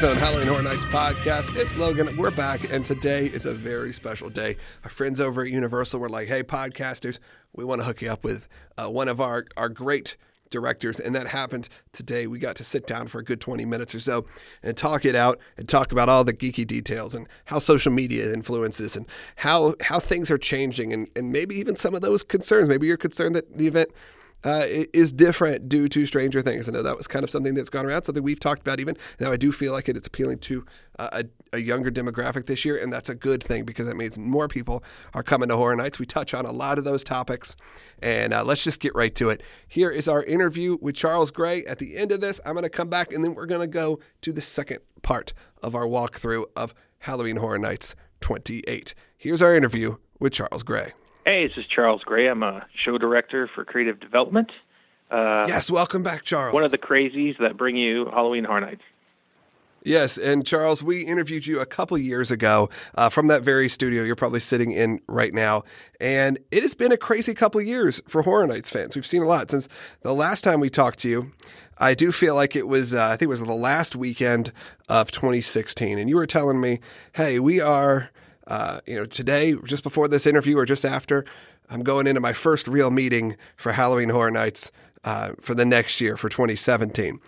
Scare Zone Halloween Horror Nights podcast. It's Logan. We're back, and today is a very special day. Our friends over at Universal were like, hey, podcasters, we want to hook you up with uh, one of our, our great directors, and that happened today. We got to sit down for a good 20 minutes or so and talk it out and talk about all the geeky details and how social media influences and how how things are changing and, and maybe even some of those concerns. Maybe you're concerned that the event uh, is different due to Stranger Things. I know that was kind of something that's gone around, something we've talked about even. Now, I do feel like it, it's appealing to uh, a, a, younger demographic this year, and that's a good thing because it means more people are coming to Horror Nights. We touch on a lot of those topics, and uh, let's just get right to it. Here is our interview with Charles Gray. At the end of this, I'm going to come back, and then we're going to go to the second part of our walkthrough of Halloween Horror Nights 28. Here's our interview with Charles Gray. Hey, this is Charles Gray. I'm a show director for creative development. Uh, yes, welcome back, Charles. One of the crazies that bring you Halloween Horror Nights. Yes, and Charles, we interviewed you a couple years ago uh, from that very studio you're probably sitting in right now, and it has been a crazy couple years for Horror Nights fans. We've seen a lot since the last time we talked to you. I do feel like it was, uh, I think it was the last weekend of 2016, and you were telling me, "Hey, we are." Uh, you know, today, just before this interview or just after, I'm going into my first real meeting for Halloween Horror Nights uh, for the next year for 2017.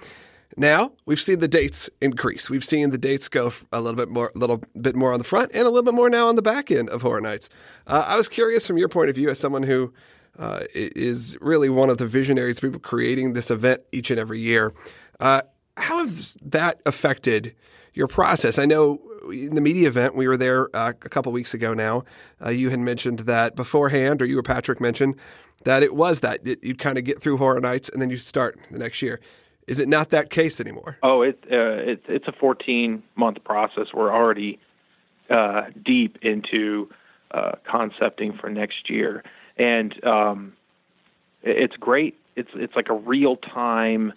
Now we've seen the dates increase. We've seen the dates go a little bit more, a little bit more on the front, and a little bit more now on the back end of Horror Nights. Uh, I was curious from your point of view, as someone who uh, is really one of the visionaries, people creating this event each and every year. Uh, how has that affected your process? I know in the media event, we were there uh, a couple weeks ago now. Uh, you had mentioned that beforehand, or you or Patrick mentioned that it was that it, you'd kind of get through Horror Nights and then you start the next year. Is it not that case anymore? Oh, it, uh, it it's a 14 month process. We're already uh, deep into uh, concepting for next year, and um, it's great. It's it's like a real time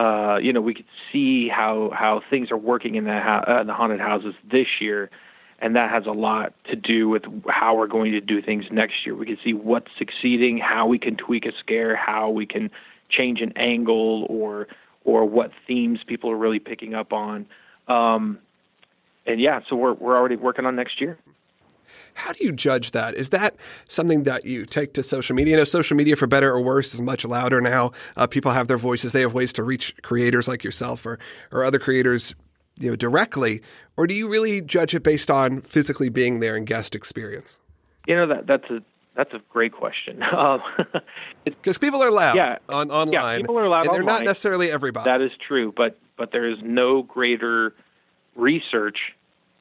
uh, you know, we could see how how things are working in the uh, in the haunted houses this year, and that has a lot to do with how we're going to do things next year. We can see what's succeeding, how we can tweak a scare, how we can change an angle, or or what themes people are really picking up on. Um, and yeah, so we're we're already working on next year. How do you judge that? Is that something that you take to social media? You know, social media, for better or worse, is much louder now. Uh, people have their voices. They have ways to reach creators like yourself or, or other creators you know, directly. Or do you really judge it based on physically being there and guest experience? You know, that, that's a that's a great question. Because um, people are loud yeah, on, online. Yeah, people are loud and they're online. not necessarily everybody. That is true, but but there is no greater research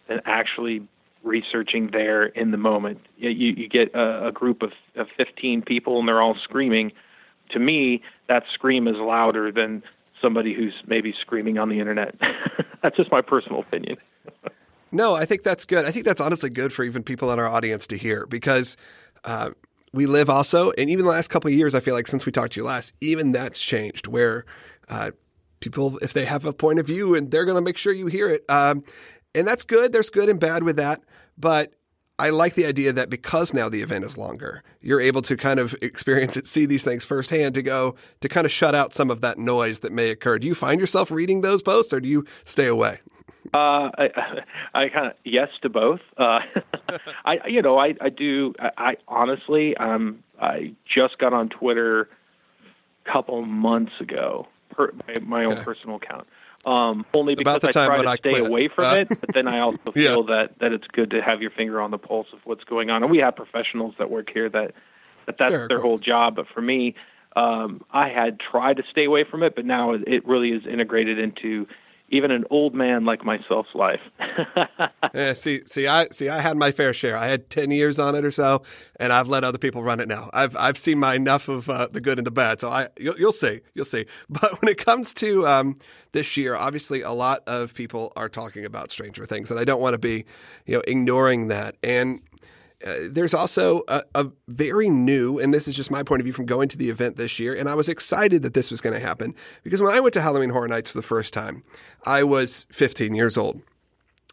than actually researching there in the moment. You, you get a, a group of, of 15 people and they're all screaming. To me, that scream is louder than somebody who's maybe screaming on the internet. that's just my personal opinion. no, I think that's good. I think that's honestly good for even people in our audience to hear because uh, we live also, and even the last couple of years, I feel like since we talked to you last, even that's changed where uh, people, if they have a point of view and they're going to make sure you hear it. Um, and that's good. There's good and bad with that. But I like the idea that because now the event is longer, you're able to kind of experience it, see these things firsthand to go to kind of shut out some of that noise that may occur. Do you find yourself reading those posts or do you stay away? Uh, I, I kind of yes to both. Uh, I, you know, I, I do. I, I honestly, um, I just got on Twitter a couple months ago, per, my, my own okay. personal account, um, only because I try to stay away from uh, it. But then I also feel yeah. that that it's good to have your finger on the pulse of what's going on. And we have professionals that work here that that that's sure, their whole job. But for me, um, I had tried to stay away from it, but now it really is integrated into even an old man like myself's life. yeah, see, see, I see. I had my fair share. I had ten years on it or so, and I've let other people run it now. I've I've seen my enough of uh, the good and the bad. So I, you'll, you'll, see, you'll see. But when it comes to um, this year, obviously, a lot of people are talking about Stranger Things, and I don't want to be, you know, ignoring that. And uh, there's also a, a, very new, and this is just my point of view from going to the event this year, and I was excited that this was going to happen because when I went to Halloween Horror Nights for the first time, I was 15 years old,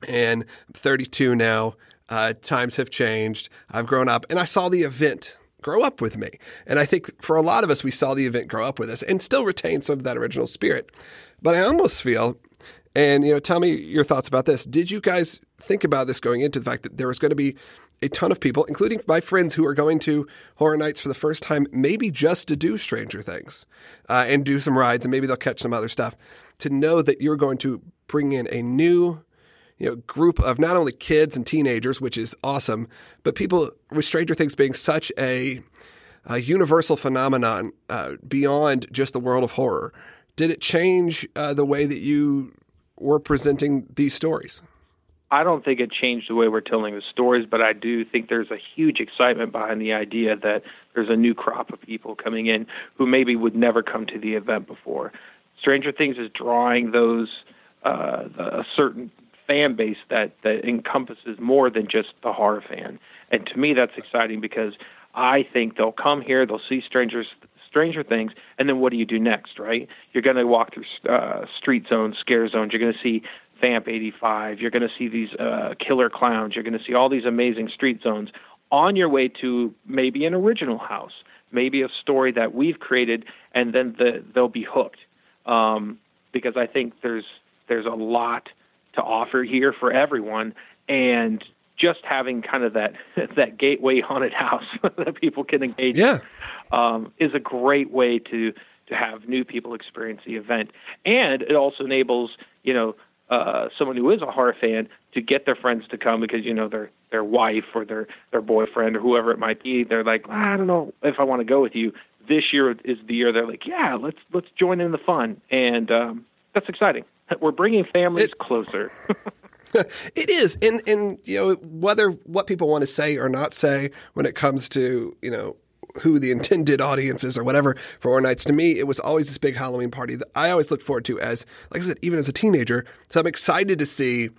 and I'm 32 now. Uh, times have changed. I've grown up, and I saw the event grow up with me. And I think for a lot of us, we saw the event grow up with us and still retain some of that original spirit. But I almost feel And you know, tell me your thoughts about this. Did you guys think about this going into the fact that there was going to be a ton of people, including my friends who are going to Horror Nights for the first time, maybe just to do Stranger Things uh, and do some rides, and maybe they'll catch some other stuff. To know that you're going to bring in a new you know, group of not only kids and teenagers, which is awesome, but people with Stranger Things being such a, a universal phenomenon uh, beyond just the world of horror. Did it change uh, the way that you were presenting these stories? I don't think it changed the way we're telling the stories, but I do think there's a huge excitement behind the idea that there's a new crop of people coming in who maybe would never come to the event before. Stranger Things is drawing those uh, a certain fan base that that encompasses more than just the horror fan, and to me that's exciting because I think they'll come here, they'll see strangers Stranger Things, and then what do you do next, right? You're going to walk through uh, street zones, scare zones. You're going to see Vamp 85. You're going to see these uh, killer clowns. You're going to see all these amazing street zones on your way to maybe an original house, maybe a story that we've created, and then the, they'll be hooked. Um, because I think there's there's a lot to offer here for everyone, and just having kind of that that gateway haunted house that people can engage yeah. in um, is a great way to to have new people experience the event, and it also enables you know uh, someone who is a horror fan to get their friends to come because you know their their wife or their their boyfriend or whoever it might be they're like I don't know if I want to go with you. This year is the year. They're like yeah let's let's join in the fun. And um, that's exciting. We're bringing families it, closer. It is. And and you know whether what people want to say or not say when it comes to you know who the intended audience is or whatever for Horror Nights. To me, it was always this big Halloween party that I always looked forward to as, like I said, even as a teenager. So I'm excited to see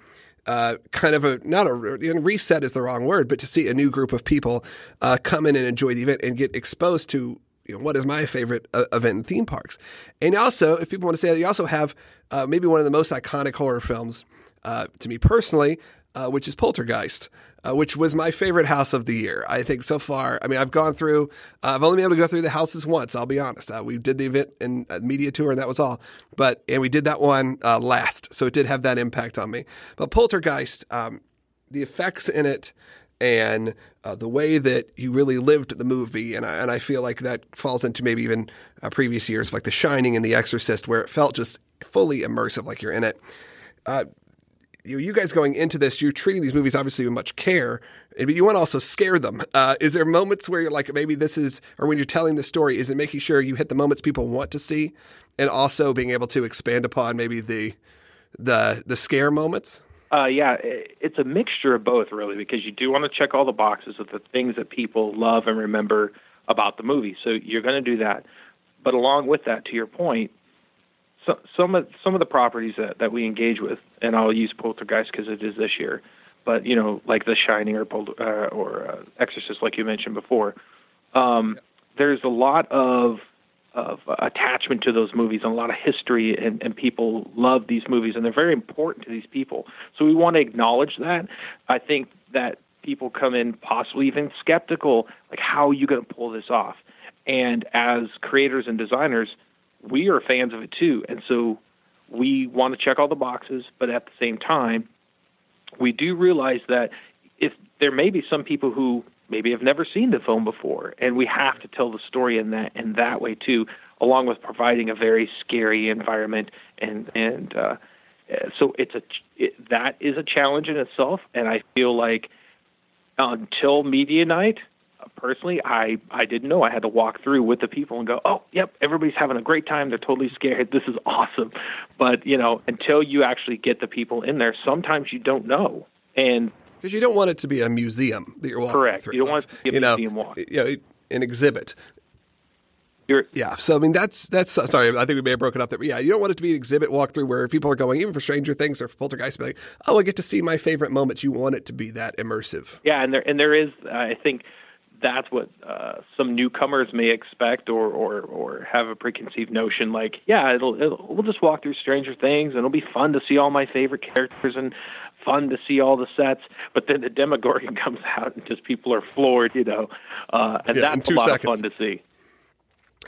uh, kind of a not a reset is the wrong word, but to see a new group of people uh, come in and enjoy the event and get exposed to you know, what is my favorite uh, event in theme parks. And also, if people want to say that, you also have uh, maybe one of the most iconic horror films uh, to me personally, uh, which is Poltergeist uh, which was my favorite house of the year. I think so far. I mean, I've gone through. Uh, I've only been able to go through the houses once. I'll be honest. Uh, we did the event and uh, media tour, and that was all. But and we did that one uh, last, so it did have that impact on me. But Poltergeist, um, the effects in it. And uh, the way that you really lived the movie, and I, and I feel like that falls into maybe even previous years, like The Shining and The Exorcist, where it felt just fully immersive, like you're in it you, you guys going into this, you're treating these movies obviously with much care, but you want to also scare them. Uh, is there moments where you're like, maybe this is, or when you're telling the story, is it making sure you hit the moments people want to see, and also being able to expand upon maybe the the the scare moments? Uh, yeah, it's a mixture of both, really, because you do want to check all the boxes of the things that people love and remember about the movie. So you're going to do that. But along with that, to your point, so, some of some of the properties that, that we engage with, and I'll use Poltergeist because it is this year, but you know, like The Shining or uh, or uh, Exorcist, like you mentioned before, um, there's a lot of of attachment to those movies and a lot of history, and, and people love these movies, and they're very important to these people. So we want to acknowledge that. I think that people come in possibly even skeptical, like how are you going to pull this off? And as creators and designers, we are fans of it too, and so we want to check all the boxes, but at the same time, we do realize that if there may be some people who maybe have never seen the film before, and we have to tell the story in that in that way too, along with providing a very scary environment. And and uh, so it's a it, that is a challenge in itself, and I feel like until media night, personally, I I didn't know. I had to walk through with the people and go, "Oh, yep, everybody's having a great time. They're totally scared. This is awesome." But you know, until you actually get the people in there, sometimes you don't know. And because you don't want it to be a museum that you're walking through. correct. through. You don't want it to be a know, museum walk. You know, an exhibit. You're, yeah, so I mean that's that's uh, sorry. I think we may have broken up there. But yeah, you don't want it to be an exhibit walkthrough where people are going, even for Stranger Things or for Poltergeist, like, oh, I get to see my favorite moments. You want it to be that immersive. Yeah, and there and there is, uh, I think, that's what uh, some newcomers may expect or, or, or have a preconceived notion like, yeah, it'll, it'll, we'll just walk through Stranger Things and it'll be fun to see all my favorite characters and fun to see all the sets. But then the Demogorgon comes out and just people are floored, you know, uh, and yeah, that's a lot seconds. of fun to see.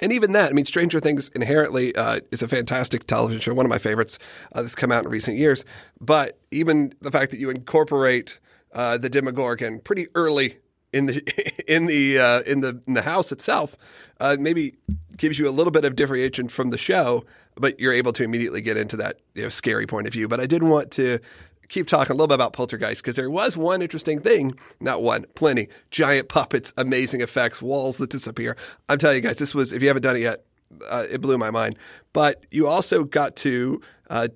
And even that, I mean, Stranger Things inherently uh, is a fantastic television show, one of my favorites uh, that's come out in recent years. But even the fact that you incorporate uh, the Demogorgon pretty early in the in the uh, in the in the house itself, uh, maybe gives you a little bit of differentiation from the show, but you're able to immediately get into that you know, scary point of view. But I did want to keep talking a little bit about Poltergeist because there was one interesting thing, not one, plenty. Giant puppets, amazing effects, walls that disappear. I'm telling you guys, this was, if you haven't done it yet, uh, it blew my mind. But you also got to uh,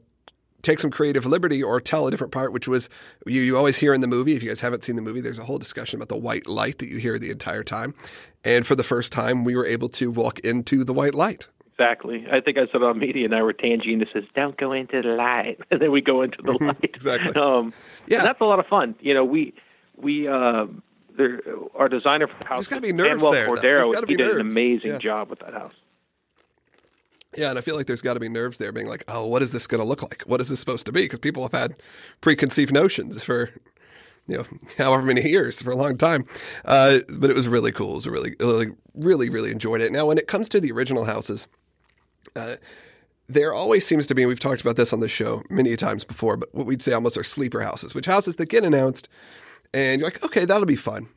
take some creative liberty or tell a different part, which was you, you always hear in the movie. If you guys haven't seen the movie, there's a whole discussion about the white light that you hear the entire time. And for the first time, we were able to walk into the white light. Exactly. I think I said on media and I were tangent that says, "Don't go into the light," and then we go into the light. exactly. Um, yeah, that's a lot of fun. You know, we we uh, there, our designer for the house, There's got to Manuel there. Cordero, he did nerves. an amazing yeah. job with that house. Yeah, and I feel like there's got to be nerves there, being like, "Oh, what is this going to look like? What is this supposed to be?" Because people have had preconceived notions for you know, however many years for a long time. Uh, but it was really cool. It was really, really, really, really enjoyed it. Now, when it comes to the original houses, uh, there always seems to be, we've talked about this on the show many times before, but what we'd say almost are sleeper houses, which houses that get announced and you're like, okay, that'll be fun.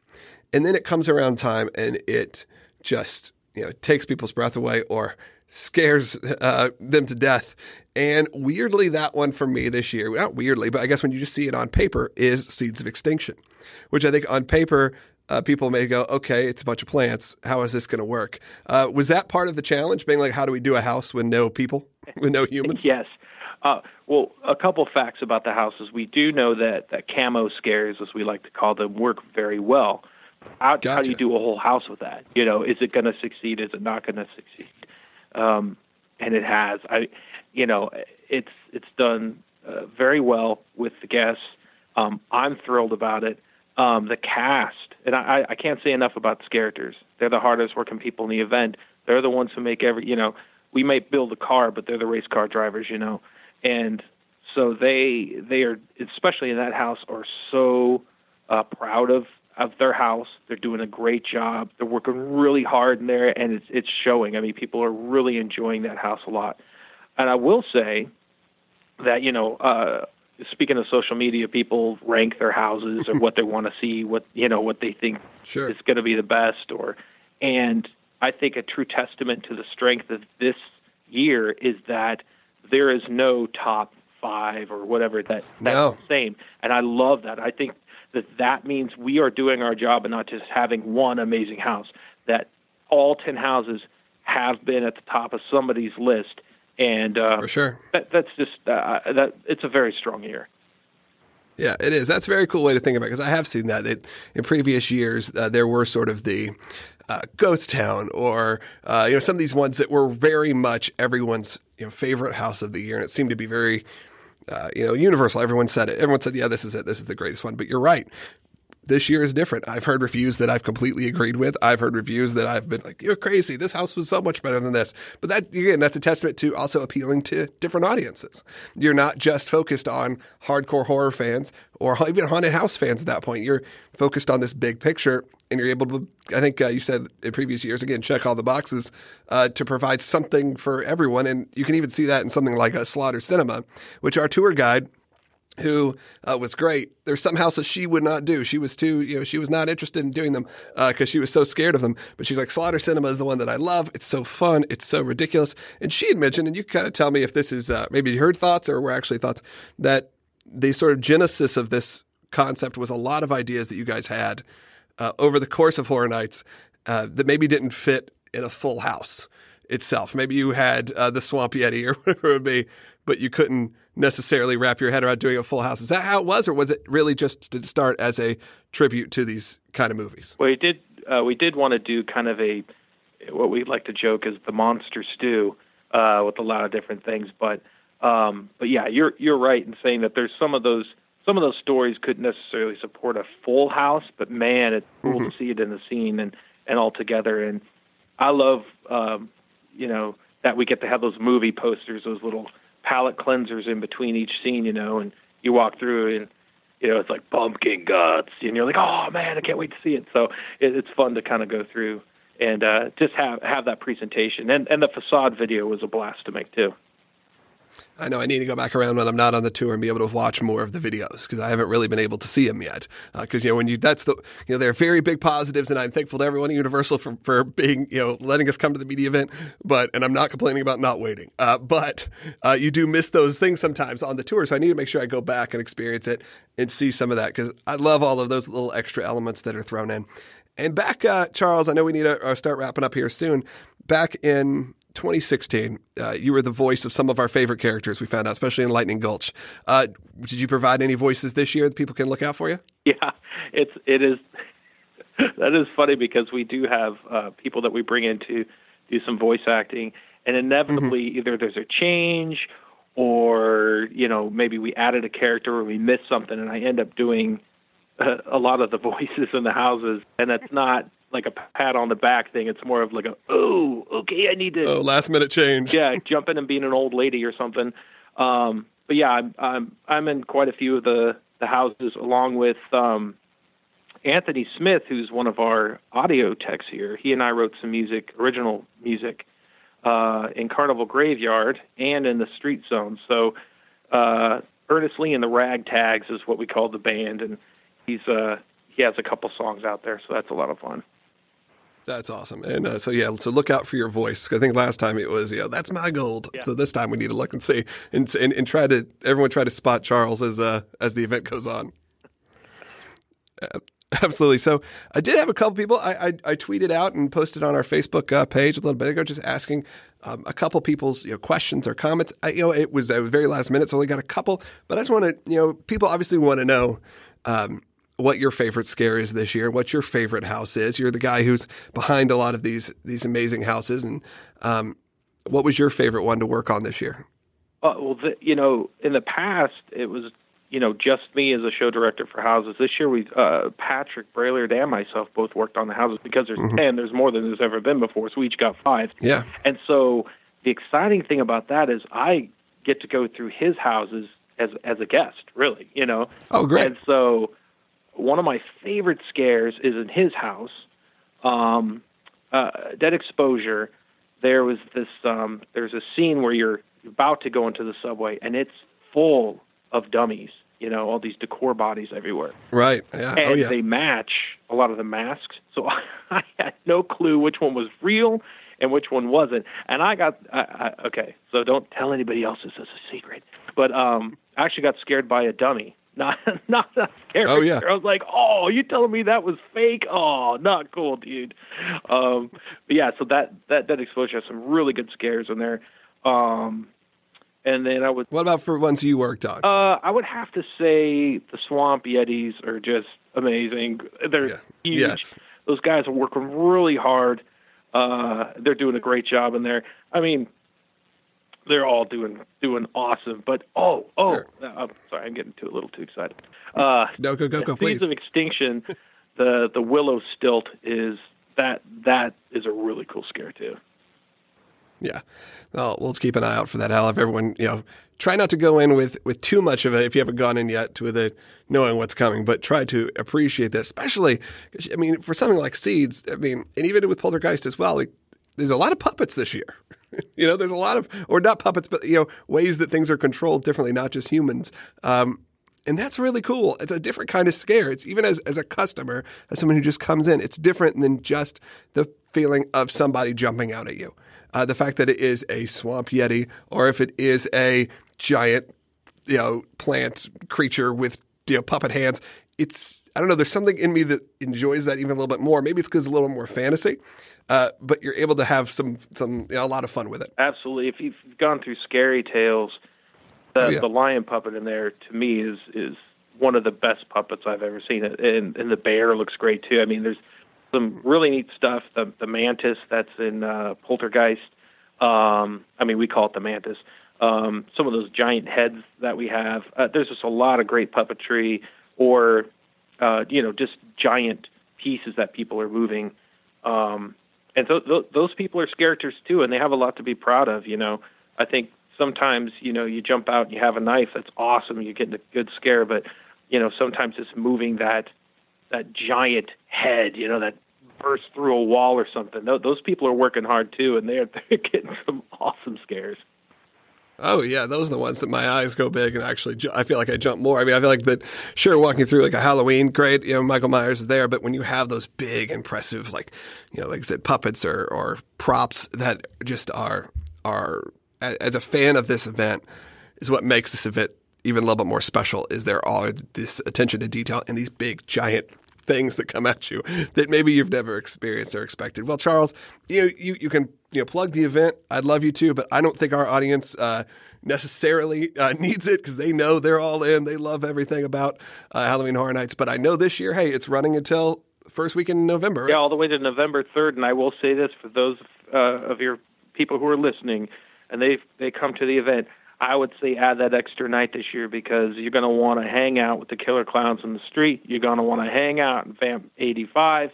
And then it comes around time and it just, you know, takes people's breath away or scares uh, them to death. And weirdly, that one for me this year, not weirdly, but I guess when you just see it on paper, is Seeds of Extinction, which I think on paper, uh, people may go, okay, it's a bunch of plants. How is this going to work? Uh, was that part of the challenge, being like, how do we do a house with no people, with no humans? yes. Uh, well, a couple facts about the houses. We do know that, that camo scares, as we like to call them, work very well. How, Gotcha. how do you do a whole house with that? You know, is it going to succeed? Is it not going to succeed? Um, and it has. I, you know, it's it's done uh, very well with the guests. Um, I'm thrilled about it. Um, the cast, and I, I can't say enough about the characters. They're the hardest working people in the event. They're the ones who make every. You know, we might build a car, but they're the race car drivers. You know, and so they they are especially in that house are so uh, proud of of their house. They're doing a great job. They're working really hard in there, and it's it's showing. I mean, people are really enjoying that house a lot. And I will say that you know, uh, speaking of social media, people rank their houses or what they want to see, what you know, what they think Sure. is going to be the best, or and I think a true testament to the strength of this year is that there is no top five or whatever that that's No. the same, and I love that. I think that that means we are doing our job and not just having one amazing house. That all ten houses have been at the top of somebody's list, and uh, For sure. that, that's just uh, that it's a very strong year. Yeah, it is. That's a very cool way to think about it because I have seen that. It, in previous years, uh, there were sort of the uh, ghost town or uh, you know some of these ones that were very much everyone's you know favorite house of the year, and it seemed to be very uh, you know universal. Everyone said it. Everyone said, "Yeah, this is it. This is the greatest one." But you're right. This year is different. I've heard reviews that I've completely agreed with. I've heard reviews that I've been like, "You're crazy. This house was so much better than this." But that again, that's a testament to also appealing to different audiences. You're not just focused on hardcore horror fans or even haunted house fans at that point. You're focused on this big picture, and you're able to. I think uh, you said in previous years again, check all the boxes uh, to provide something for everyone, and you can even see that in something like a Slaughter Sinema, which our tour guide who uh, was great. There's some houses she would not do. She was too, you know, she was not interested in doing them because she was so scared of them. But she's like, Slaughter Sinema is the one that I love. It's so fun. It's so ridiculous. And she had mentioned, and you kind of tell me if this is uh, maybe her thoughts or were actually thoughts, that the sort of genesis of this concept was a lot of ideas that you guys had uh, over the course of Horror Nights uh, that maybe didn't fit in a full house itself. Maybe you had uh, the Swamp Yeti or whatever it would be, but you couldn't necessarily wrap your head around doing a full house. Is that how it was, or was it really just to start as a tribute to these kind of movies? Well, we did uh, we did want to do kind of a what we like to joke is the monster stew uh, with a lot of different things, but um, but yeah, you're you're right in saying that there's some of those some of those stories couldn't necessarily support a full house, but man, it's cool to see it in the scene and and all together. And I love um, you know that we get to have those movie posters, those little palate cleansers in between each scene, you know, and you walk through and you know it's like pumpkin guts, and you're like, oh man, I can't wait to see it. So it, it's fun to kind of go through and uh, just have have that presentation. And and the facade video was a blast to make too. I know I need to go back around when I'm not on the tour and be able to watch more of the videos because I haven't really been able to see them yet. Because uh, you know when you that's the you know there are very big positives and I'm thankful to everyone at Universal for for being you know letting us come to the media event. But and I'm not complaining about not waiting. Uh, but uh, you do miss those things sometimes on the tour, so I need to make sure I go back and experience it and see some of that because I love all of those little extra elements that are thrown in. And back, uh, Charles, I know we need to uh, start wrapping up here soon. Back in 2016, uh, you were the voice of some of our favorite characters. We found out, especially in Lightning Gulch. Uh, did you provide any voices this year that people can look out for you? Yeah, it's it is that is funny because we do have uh, people that we bring in to do some voice acting, and inevitably mm-hmm. either there's a change or you know maybe we added a character or we missed something, and I end up doing a, a lot of the voices in the houses, and that's not like a pat on the back thing. It's more of like a oh, okay, I need to oh last minute change. yeah, jump in and being an old lady or something. Um, but yeah, I'm I'm I'm in quite a few of the the houses along with um, Anthony Smith, who's one of our audio techs here. He and I wrote some music, original music, uh, in Carnival Graveyard and in the Street Zone. So uh, Ernest Lee and the Ragtags is what we call the band, and he's uh, he has a couple songs out there, so that's a lot of fun. That's awesome. And uh, so, yeah, so look out for your voice. I think last time it was, you know, that's my gold. Yeah. So this time we need to look and see and, and, and try to, everyone try to spot Charles as, uh, as the event goes on. Uh, absolutely. So I did have a couple people I, I, I tweeted out and posted on our Facebook uh, page a little bit ago, just asking um, a couple people's you know questions or comments. I, you know, it was a very last minute, so only got a couple, but I just want to you know people obviously want to know um, what your favorite scare is this year, what your favorite house is. You're the guy who's behind a lot of these these amazing houses, and um, what was your favorite one to work on this year? Uh, well, the, you know, in the past it was you know just me as a show director for houses. This year we uh, Patrick Braillard and myself both worked on the houses because there's mm-hmm. ten. There's more than there's ever been before, so we each got five. Yeah, and so the exciting thing about that is I get to go through his houses as as a guest, really. You know. Oh, great. And so one of my favorite scares is in his house. Um, uh, Dead Exposure. There was this. Um, there's a scene where you're about to go into the subway, and it's full of dummies. You know, all these decor bodies everywhere. Right. Yeah. And oh, yeah. they match a lot of the masks. So I had no clue which one was real and which one wasn't. And I got I, I, okay. So don't tell anybody else this is a secret. But um, I actually got scared by a dummy not not that scary. Oh yeah. I was like, oh, you telling me that was fake? Oh, not cool, dude. Um, but yeah, so that that that exposure has some really good scares in there. Um, and then I would. What about for ones you worked on? Uh, I would have to say the swamp yetis are just amazing. They're yeah. huge. Yes. Those guys are working really hard. Uh, they're doing a great job in there. I mean, they're all doing doing awesome. But oh oh, sure. I'm sorry, I'm getting too a little too excited. Uh, no, go go go, please. Seeds of Extinction, the the willow stilt is that that is a really cool scare too. Yeah, well, we'll keep an eye out for that. I'll have everyone, you know, try not to go in with with too much of it if you haven't gone in yet with it knowing what's coming, but try to appreciate that. Especially, I mean, for something like Seeds, I mean, and even with Poltergeist as well, like, there's a lot of puppets this year. you know, there's a lot of, or not puppets, but, you know, ways that things are controlled differently, not just humans. Um, and that's really cool. It's a different kind of scare. It's even as, as a customer, as someone who just comes in, it's different than just the feeling of somebody jumping out at you. Uh, the fact that it is a swamp yeti, or if it is a giant, you know, plant creature with you know puppet hands, it's I don't know. There's something in me that enjoys that even a little bit more. Maybe it's because it's a little more fantasy uh, but you're able to have some some you know, a lot of fun with it. Absolutely. If you've gone through Scary Tales, the, oh, yeah. the lion puppet in there to me is is one of the best puppets I've ever seen. And, and the bear looks great too. I mean, there's some really neat stuff. The the mantis that's in uh, Poltergeist. Um, I mean, we call it the mantis. Um, some of those giant heads that we have. Uh, there's just a lot of great puppetry, or uh, you know, just giant pieces that people are moving. Um, and so th- those people are characters too, and they have a lot to be proud of. You know, I think sometimes you know you jump out and you have a knife that's awesome, you get a good scare, but you know sometimes it's moving that that giant head, you know that burst through a wall or something. Those people are working hard too, and they're they're getting some awesome scares. Oh yeah, those are the ones that my eyes go big and actually ju- I feel like I jump more. I mean, I feel like that. Sure, walking through like a Halloween, great. You know, Michael Myers is there, but when you have those big, impressive, like you know, like said, puppets or or props that just are are as a fan of this event is what makes this event even a little bit more special. Is there all this attention to detail and these big, giant things that come at you that maybe you've never experienced or expected. Well, Charles, you know, you, you can you know plug the event. I'd love you to, but I don't think our audience uh, necessarily uh, needs it because they know they're all in. They love everything about uh, Halloween Horror Nights. But I know this year, hey, it's running until first week in November. Right? Yeah, all the way to November third. And I will say this for those uh, of your people who are listening, and they they come to the event. I would say add that extra night this year because you're going to want to hang out with the killer clowns in the street. You're going to want to hang out in Vamp 85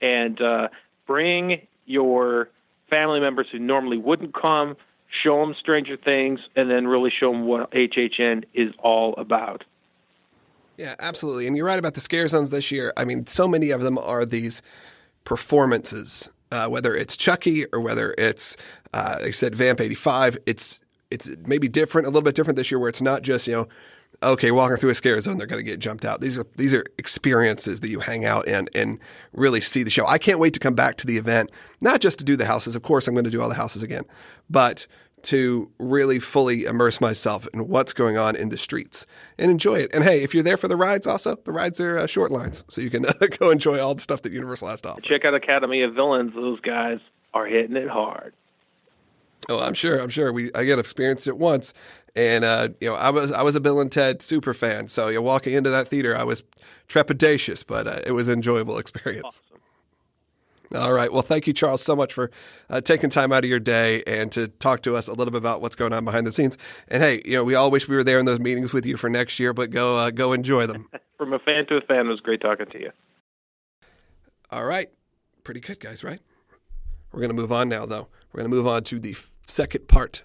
and uh, bring your family members who normally wouldn't come, show them Stranger Things, and then really show them what HHN is all about. Yeah, absolutely. And you're right about the scare zones this year. I mean, so many of them are these performances, uh, whether it's Chucky or whether it's, uh, like I said, Vamp 85. It's it's maybe different, a little bit different this year, where it's not just you know, okay, walking through a scare zone, they're going to get jumped out. These are these are experiences that you hang out in and really see the show. I can't wait to come back to the event, not just to do the houses. Of course, I'm going to do all the houses again, but to really fully immerse myself in what's going on in the streets and enjoy it. And hey, if you're there for the rides, also the rides are uh, short lines, so you can uh, go enjoy all the stuff that Universal has to offer. Check out Academy of Villains; those guys are hitting it hard. Oh, I'm sure. I'm sure. We I get experienced it once, and uh, you know, I was I was a Bill and Ted super fan. So you know, walking into that theater, I was trepidatious, but uh, it was an enjoyable experience. Awesome. All right. Well, thank you, Charles, so much for uh, taking time out of your day and to talk to us a little bit about what's going on behind the scenes. And hey, you know, we all wish we were there in those meetings with you for next year, but go uh, go enjoy them. From a fan to a fan, it was great talking to you. All right. Pretty good, guys, right? We're going to move on now, though. We're going to move on to the second part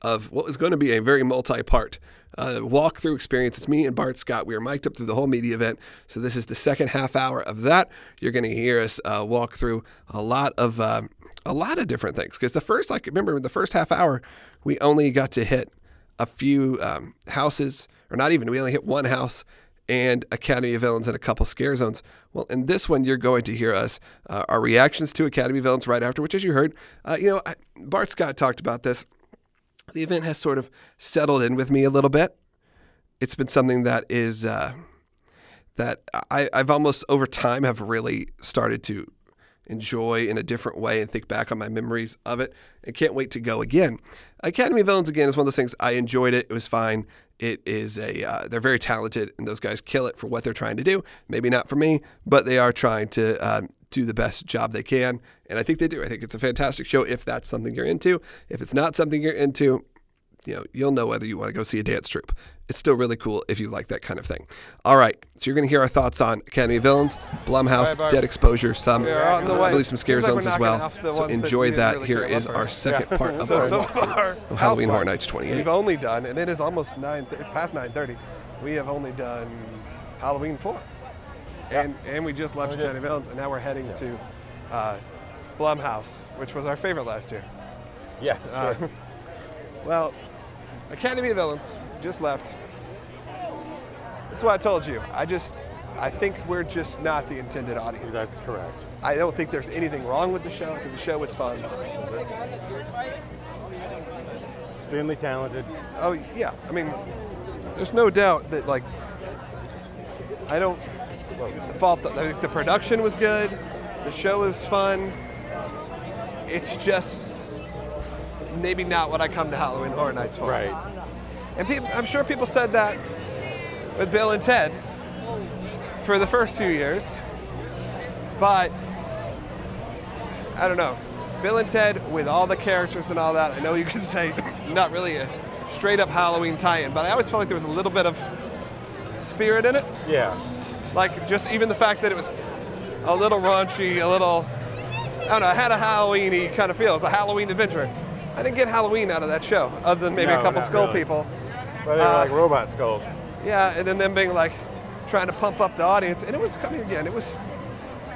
of what was going to be a very multi-part uh, walkthrough experience. It's me and Bart Scott. We are mic'd up through the whole media event, so this is the second half hour of that. You're going to hear us uh, walk through a lot of uh, a lot of different things. Because the first, like remember, in the first half hour, we only got to hit a few um, houses, or not even. We only hit one house and Academy of Villains and a couple scare zones. Well, in this one, you're going to hear us uh, our reactions to Academy of Villains right after, which, as you heard, uh, you know, I, Bart Scott talked about this. The event has sort of settled in with me a little bit. It's been something that is uh, that I, I've almost over time have really started to enjoy in a different way and think back on my memories of it and can't wait to go again. Academy of Villains again is one of those things I enjoyed it. It was fine. It is a uh, they're very talented and those guys kill it for what they're trying to do. Maybe not for me, but they are trying to um, do the best job they can, and I think they do. I think it's a fantastic show if that's something you're into. If it's not something you're into, you know, you'll know whether you want to go see a dance troupe. It's still really cool if you like that kind of thing. All right, so you're going to hear our thoughts on Academy of Villains, Blumhouse, Bye, Dead Exposure, some, Yeah, on I believe some scare Seems zones we're as well. So ones that enjoy that. really Here care about is our first. second part of so, our so walkthrough far, of Halloween Horror Housewives, Nights 28. We've only done, and it is almost nine. It's past nine thirty. We have only done Halloween four, and and we just left Academy of Villains, and now we're heading to uh, Blumhouse, which was our favorite last year. Yeah, Uh, well, Academy of Villains just left. This is what I told you. I just, I think we're just not the intended audience. That's correct. I don't think there's anything wrong with the show. I think the show was fun. Extremely talented. Oh yeah, I mean, there's no doubt that like, I don't fault. The, I think the production was good. The show was fun. It's just maybe not what I come to Halloween Horror Nights for. Right. And people, I'm sure people said that with Bill and Ted for the first few years, but I don't know. Bill and Ted with all the characters and all that. I know you could say not really a straight up Halloween tie-in, but I always felt like there was a little bit of spirit in it. Yeah. Like just even the fact that it was a little raunchy, a little I don't know, it had a Halloween-y kind of feel. It's a Halloween adventure. I didn't get Halloween out of that show, other than maybe No, a couple skull really. people. But they were Uh, like robot skulls. Yeah, and then them being like trying to pump up the audience, and it was coming again. It was,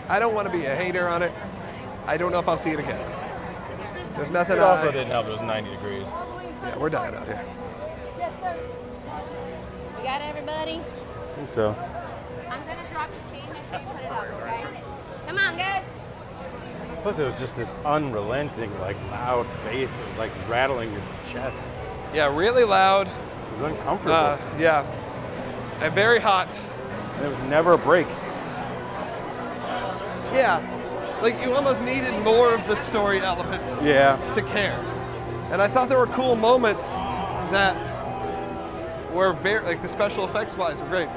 I don't want to be a hater on it. I don't know if I'll see it again. There's nothing. It also I, didn't help. It was 90 degrees. yeah, we're dying out here. Yes, sir. You got everybody? I think so. I'm gonna drop the chain. Make sure you put it up, okay? Come on, guys. Plus, it was just this unrelenting, like loud bass. It was like rattling your chest. Yeah, really loud. It was uncomfortable. Uh, yeah, and very hot. and there was never a break. Yeah, like you almost needed more of the story element Yeah. to care. And I thought there were cool moments that were very, like the special effects wise were great.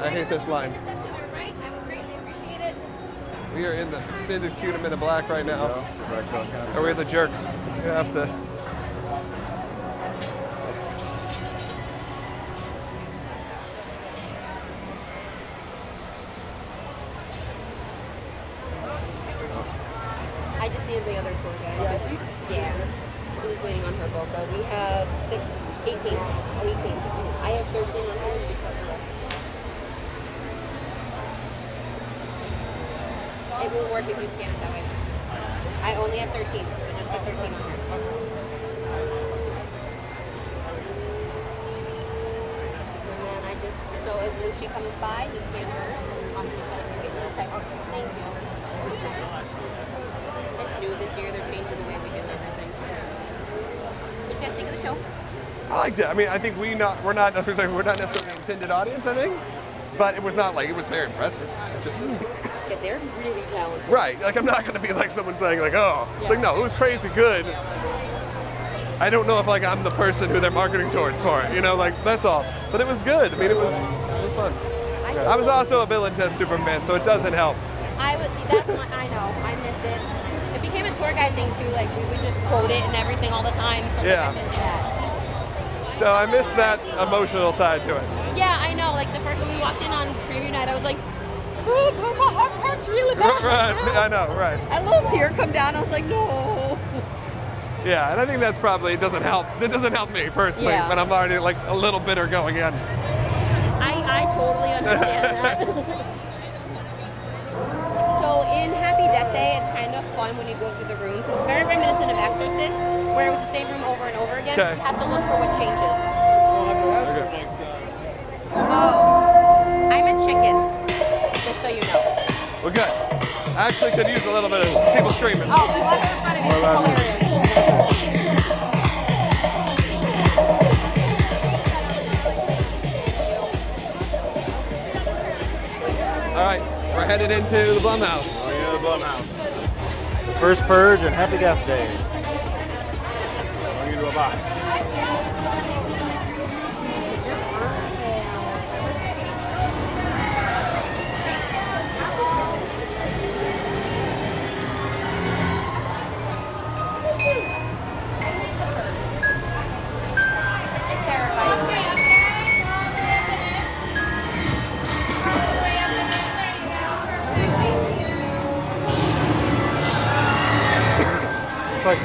I hate this line. Step to the right. I would greatly appreciate it. We are in the extended queue to Men in Black right now. Right, so Or we're the jerks. You have to. I only have 13, so just put 13 on here. And then I just, so if she comes by, just and um, she's. Okay, thank you. It's new this year. They're changing the way we do everything. What do you guys think of the show? I liked it. I mean, I think we not we're not we're not necessarily intended audience. I think, but it was not like it was very impressive. Just Yeah, they're really talented. right. Like I'm not gonna be like someone saying like, oh, it's like no, it was crazy good. I don't know if like I'm the person who they're marketing towards for it. You know, like that's all. But it was good. I mean, it was it was fun. I was also a Bill and Ted super fan, so it doesn't help. I would. That's my, I know. I missed it. It became a tour guide thing too. Like we would just quote it and everything all the time. So Yeah. Like, I missed that. So I missed that emotional tie to it. Yeah, I know. Like the first when we walked in on preview night, I was like, oh, my heart hurts really bad. right. I know. Right. A little tear come down. I was like, no. Yeah, and I think that's probably it doesn't help. It doesn't help me personally Yeah. when I'm already like a little bitter going in. I, I totally understand that. so in Happy Death Day, it's kind of fun when you go through the rooms. It's very reminiscent of Exorcist, where it was the same room over and over again. Okay. You have to look for what changes. Oh, oh I'm a chicken, just so you know. Well, good. I actually could use a little bit of people screaming. Oh, we love everybody. It's hilarious. All right, we're headed into the Blumhouse. Oh, yeah, the Blumhouse. The first purge and Happy Death Day. Going into a box.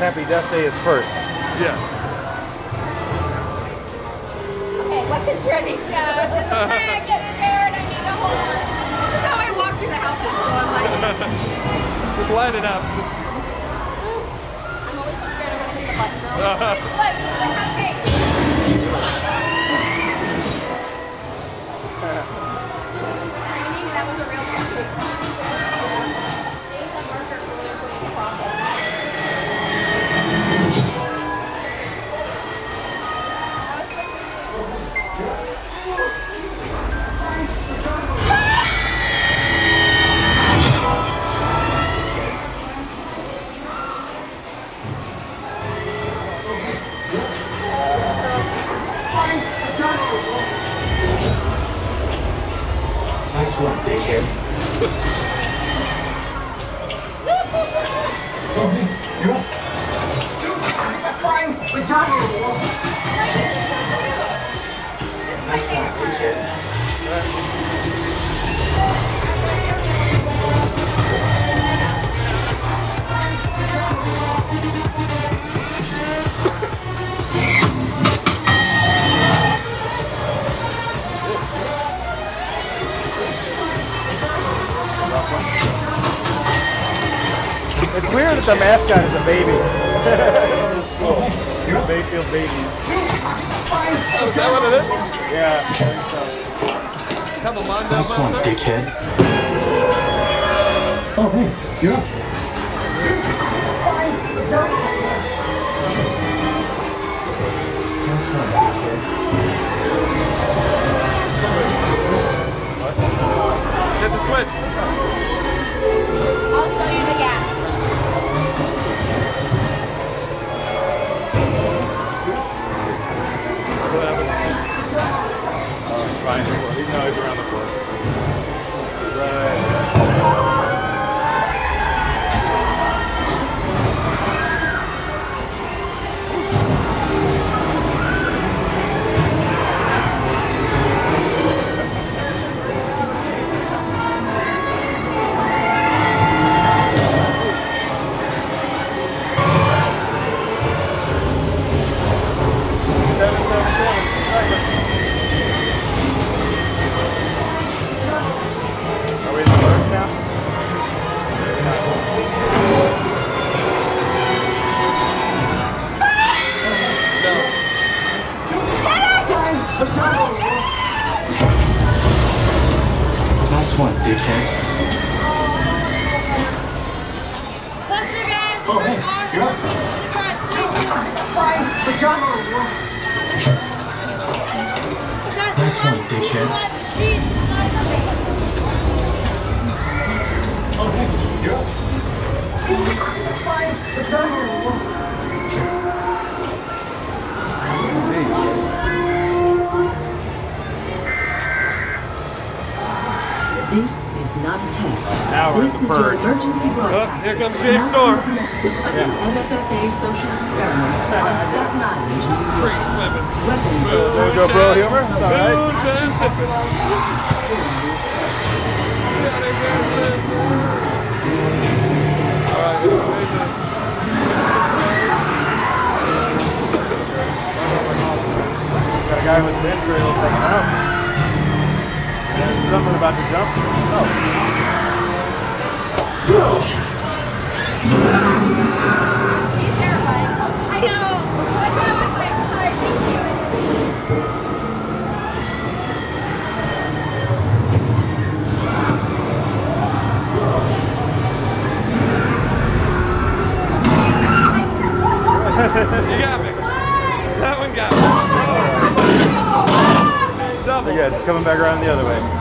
Happy Death Day is first. Yes. Okay, weapons ready. Yeah, this is where I get scared. I need a hold. That's how I walk through the houses, so I'm like, Just light it up. Just, I'm always so scared I'm gonna hit the button though. But, okay. Bayfield baby. Oh, is that what it is? Yeah. I think so. Come on, Mondo, Nice one, Mondo. dickhead. Oh, hey, you're up. Nice one, dickhead. Hit the switch. I'll show you fine. He's around the course. Right. One, dickhead. Buster, guys. Oh, hey, you're up. Nice one, dickhead. Oh, hey, you're up. This is not a test. Now this is the your emergency oh, broadcast. here comes system James announcing Storm. the commencement NFFA social experiment on Staten Island, New York. Free swimming. Weapons There you go, bro. Humor. It's all right. Got a guy with entrails hanging out. Something about to jump. Oh. He's. I know. What's up with my car? Thank you. You got me. That one got me. Double. Good. It's coming back around the other way.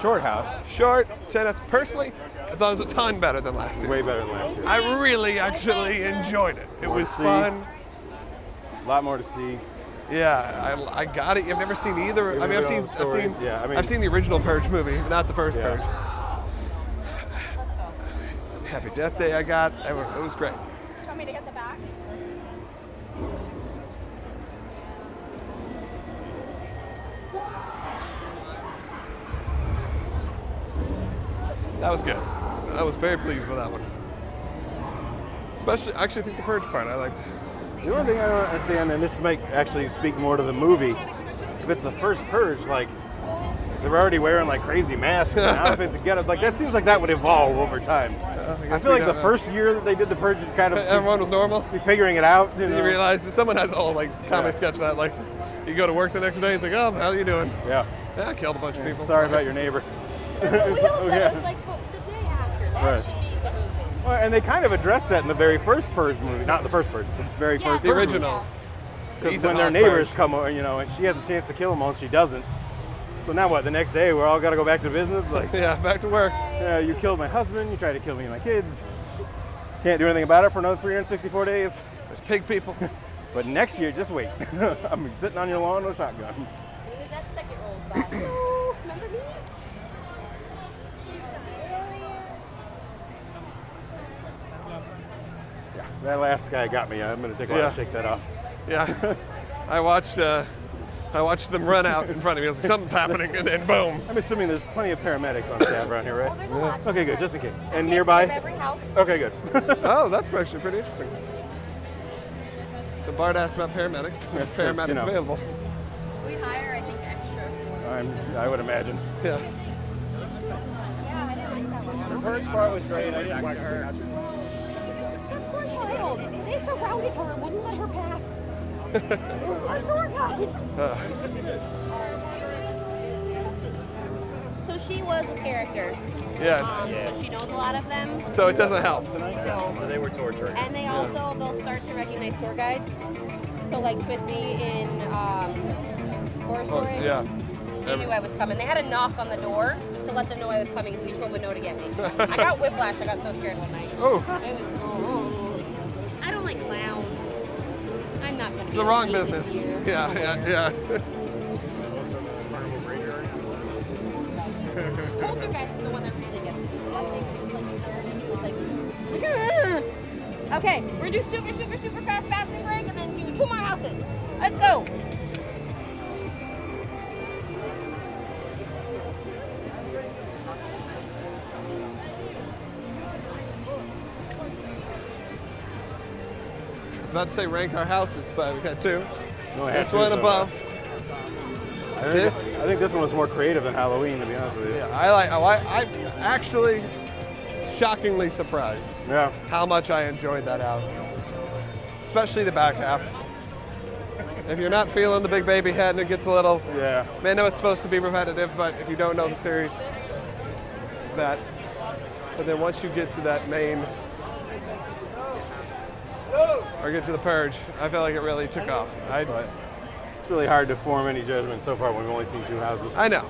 It was a short house. Short tennis. Personally, I thought it was a ton better than last year. Way better than last year. I really actually enjoyed it. It More was fun. A lot more to see. Yeah, I, I got it. I've never seen either. I mean, I've seen, I've seen, yeah, I mean- I've seen the original Purge movie, not the first Yeah. Purge. Happy Death Day, I got. It was great. That was good. I was very pleased with that one. Especially, I actually think the Purge part I liked. The only thing I don't understand, and this might actually speak more to the movie, if it's the first purge, like they're already wearing like crazy masks and outfits and get up. Like that seems like that would evolve over time. I, guess feel like the know. first year that they did the purge, kind of Everyone was normal. be figuring it out. You, know? you realize someone has all like comedy Yeah. sketch that like you go to work the next day. It's like, oh, how are you doing? Yeah. Yeah, I killed a bunch of people. Sorry about your neighbor. We also yeah. it was like the day after. That Right. should be the movie. Well, and they kind of addressed that in the very first purge movie, not the first purge, the very Yeah, first The Purge original. movie. 'Cause Ethan when their neighbors Purge. come, over, you know, and she has a chance to kill them all, and she doesn't. So now what? The next day we're all got to go back to business. Like, Yeah, back to work. yeah, you killed my husband. You tried to kill me and my kids. Can't do anything about it for another 364 days. There's pig people. But next year, just wait. I'm sitting on your lawn with a shotgun. That second roll spot. Oh, remember me? Yeah, that last guy got me. I'm gonna take a while to shake that off. Yeah, I watched. Uh, I watched them run out in front of me. I was like, something's happening, and then boom. I'm assuming there's plenty of paramedics on staff around here, right? there's a lot. Okay, good, just in case. And nearby? Every house. Okay, good. Oh, that's actually pretty interesting. So Bart asked about paramedics. There's Yes, paramedics you know. available. We hire, I think, extra I'm, I would imagine. Yeah. Yeah, I didn't like that one. Purge part was great. I didn't like her. That poor child. They surrounded her and wouldn't let her pass. Our tour guide. Uh, So she was a character. yes. Um, So she knows a lot of them. So it doesn't help. So, they were torturing. and they also they'll start to recognize tour guides. So like Twisty in um, Horror Oh, yeah. They knew I was coming. They had a knock on the door to let them know I was coming, so each one would know to get me. I got whiplash. I got so scared one night. Oh, It was, oh. It's the wrong business. Yeah, yeah, yeah. Okay, we're gonna do super, super, super fast bathroom break and then do two more houses. Let's go. About to say rank our houses, but we got two. No, This one above. I think, This? I think this one was more creative than Halloween, to be honest with you. Yeah, I like. I like. I'm actually shockingly surprised Yeah. how much I enjoyed that house, especially the back half. If you're not feeling the big baby head and it gets a little, Yeah. I know it's supposed to be repetitive, but if you don't know the series, that. But then once you get to that main, or get to the purge, I felt like it really took off. I, it's really hard to form any judgment so far when we've only seen two houses. I know.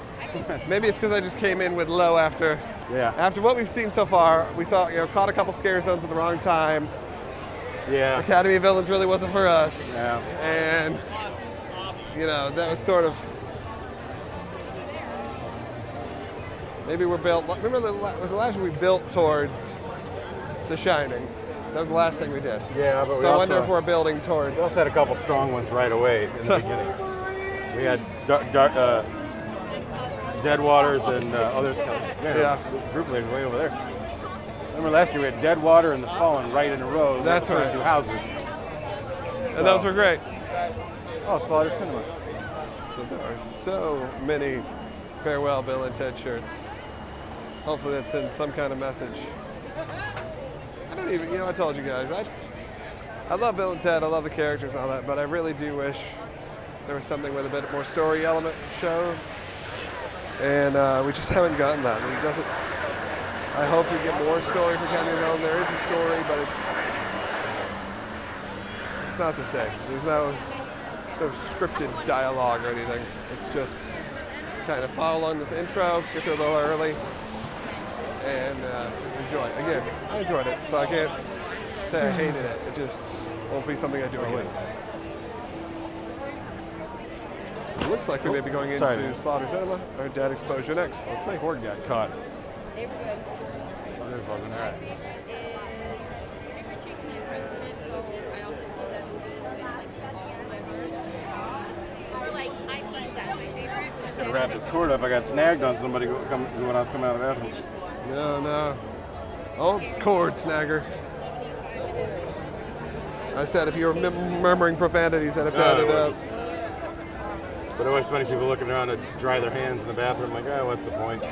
Maybe it's because I just came in with low after Yeah. after what we've seen so far. We saw you know caught a couple scare zones at the wrong time. Yeah. Academy of Villains really wasn't for us, Yeah. and you know that was sort of maybe we're built. Remember the was the last year we built towards The Shining. That was the last thing we did. Yeah, but we So I wonder if we're building towards. we also had a couple strong ones right away in the beginning. We had dark, dark, uh, Dead Waters and uh, others. Man, Yeah. Group leader's way over there. Remember last year we had Dead Water and The Fallen right in a row. That's the first right. Two houses. and those were great. Oh, Slaughter Sinema. So there are so many farewell Bill and Ted shirts. Hopefully that sends some kind of message. I don't even, you know, I told you guys, I, I love Bill and Ted, I love the characters and all that, but I really do wish there was something with a bit more story element show. And uh, we just haven't gotten that. It doesn't, I hope we get more story for County Road. There is a story, but it's it's not the same. There's no no scripted dialogue or anything. It's just kind of follow along this intro, get there a little early, and uh, enjoy. it. Again, I enjoyed it, so I can't say I hated it. It just won't be something I do again. It looks like we may be going oh, into Sorry. Slaughter Sinema or Dead Exposure next. Let's say Horde got caught. They were good. They're fucking all right. Trick or Treat and friends in it, so I also love that movie with like all of my heart. Or like IPs, that's my favorite. but Gotta then- wrap this cord up. I got snagged on somebody when I was coming out of the bathroom. No, no. Old cord snagger. I said if you're mim- murmuring profanities, I'd have to add it it up. But always funny people looking around to dry their hands in the bathroom. Like, oh, what's the point?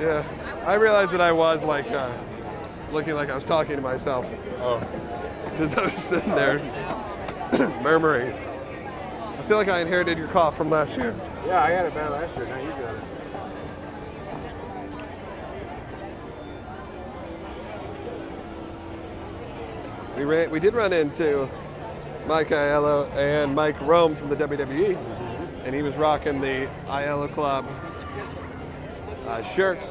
Yeah. I realized that I was like uh, looking like I was talking to myself Oh, because I was sitting there murmuring. I feel like I inherited your cough from last year. yeah, I had it bad last year. Now you got it. We ran, we did run into Mike Aiello and Mike Rome from the WWE, and he was rocking the Aiello Club uh, shirt,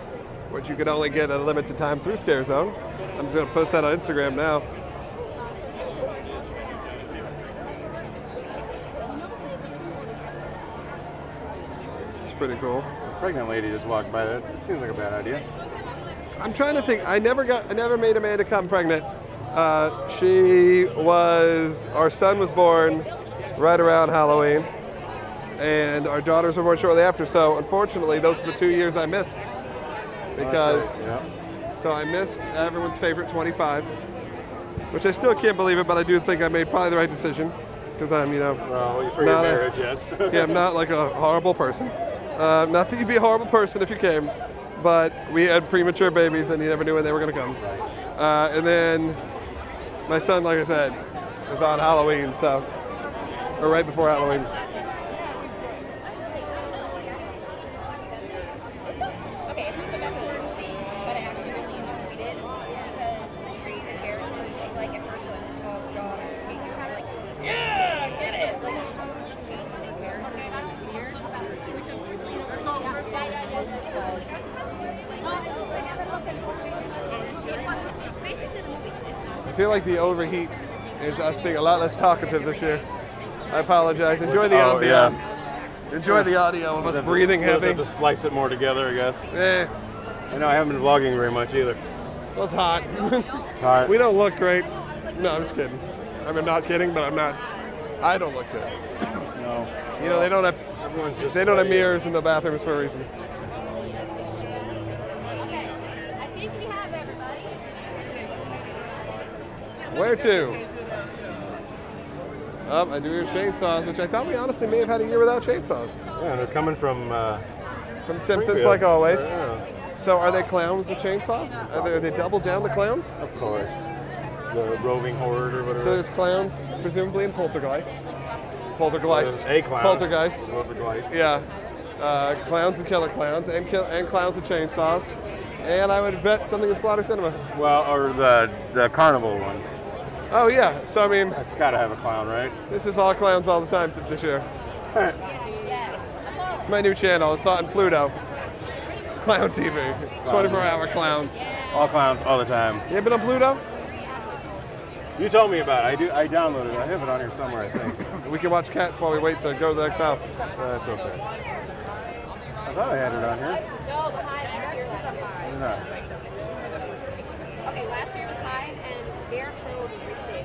which you can only get at a limited time through Scare Zone. I'm just going to post that on Instagram now. It's pretty cool. A pregnant lady just walked by. That it seems like a bad idea. I'm trying to think. I never got. I never made Amanda come pregnant. Uh, she was. Our son was born right around Halloween, and our daughters were born shortly after. So unfortunately, those are the two years I missed because. Yeah. So I missed everyone's favorite 25, which I still can't believe it, but I do think I made probably the right decision because I'm, you know, Well, for your Not a- marriage, yes. yeah, I'm not like a horrible person. Uh, not that you'd be a horrible person if you came, but we had premature babies and you never knew when they were going to come. Uh, and then my son, like I said, was on Halloween, so, or right before Halloween. Okay, it's not the best horror movie, but I actually really enjoyed it because Tree, the character, she like at first she like, oh god, and you kind of like, yeah, get it, like. the character got weird, which unfortunately, yeah, yeah, yeah, yeah. It's basically the movie. It's not I feel like the overheat is us being a lot less talkative this year. I apologize. Enjoy the Oh, yeah. ambiance. Enjoy the audio of us to- breathing we'll heavy. have to splice it more together, I guess. Eh, I know I haven't been vlogging very much either. well, it's hot. Hot. we don't look great. No, I'm just kidding. I mean, not kidding, but I'm not. I don't look good. No. You know, they don't have they don't have mirrors in the bathrooms for a reason. Where to? Oh, I do hear chainsaws, which I thought we honestly may have had a year without chainsaws. Yeah, they're coming from uh, From Simpsons, like always. Yeah, So are they clowns with chainsaws? Are they, are they double down the clowns? of course. The roving horde or whatever. So there's clowns, presumably in Poltergeist. Poltergeist. A clown. Poltergeist. Poltergeist. Yeah. Uh, clowns and killer clowns, and, kill, and clowns with chainsaws. And I would bet something in Slaughter Sinema. Well, or the the carnival one. Oh, yeah. So, I mean, It's got to have a clown, right? this is all clowns all the time t- this year. It's my new channel. It's on Pluto. It's Clown TV. It's 24 hour clowns. All clowns all the time. You ever been on Pluto? You told me about it. I do. I downloaded it. I have it on here somewhere. I think. We can watch cats while we wait to go to the next house. That's okay. I thought I had it on here. No, the high last year was high. Where's that? Okay, last year was high and Scarecrow was really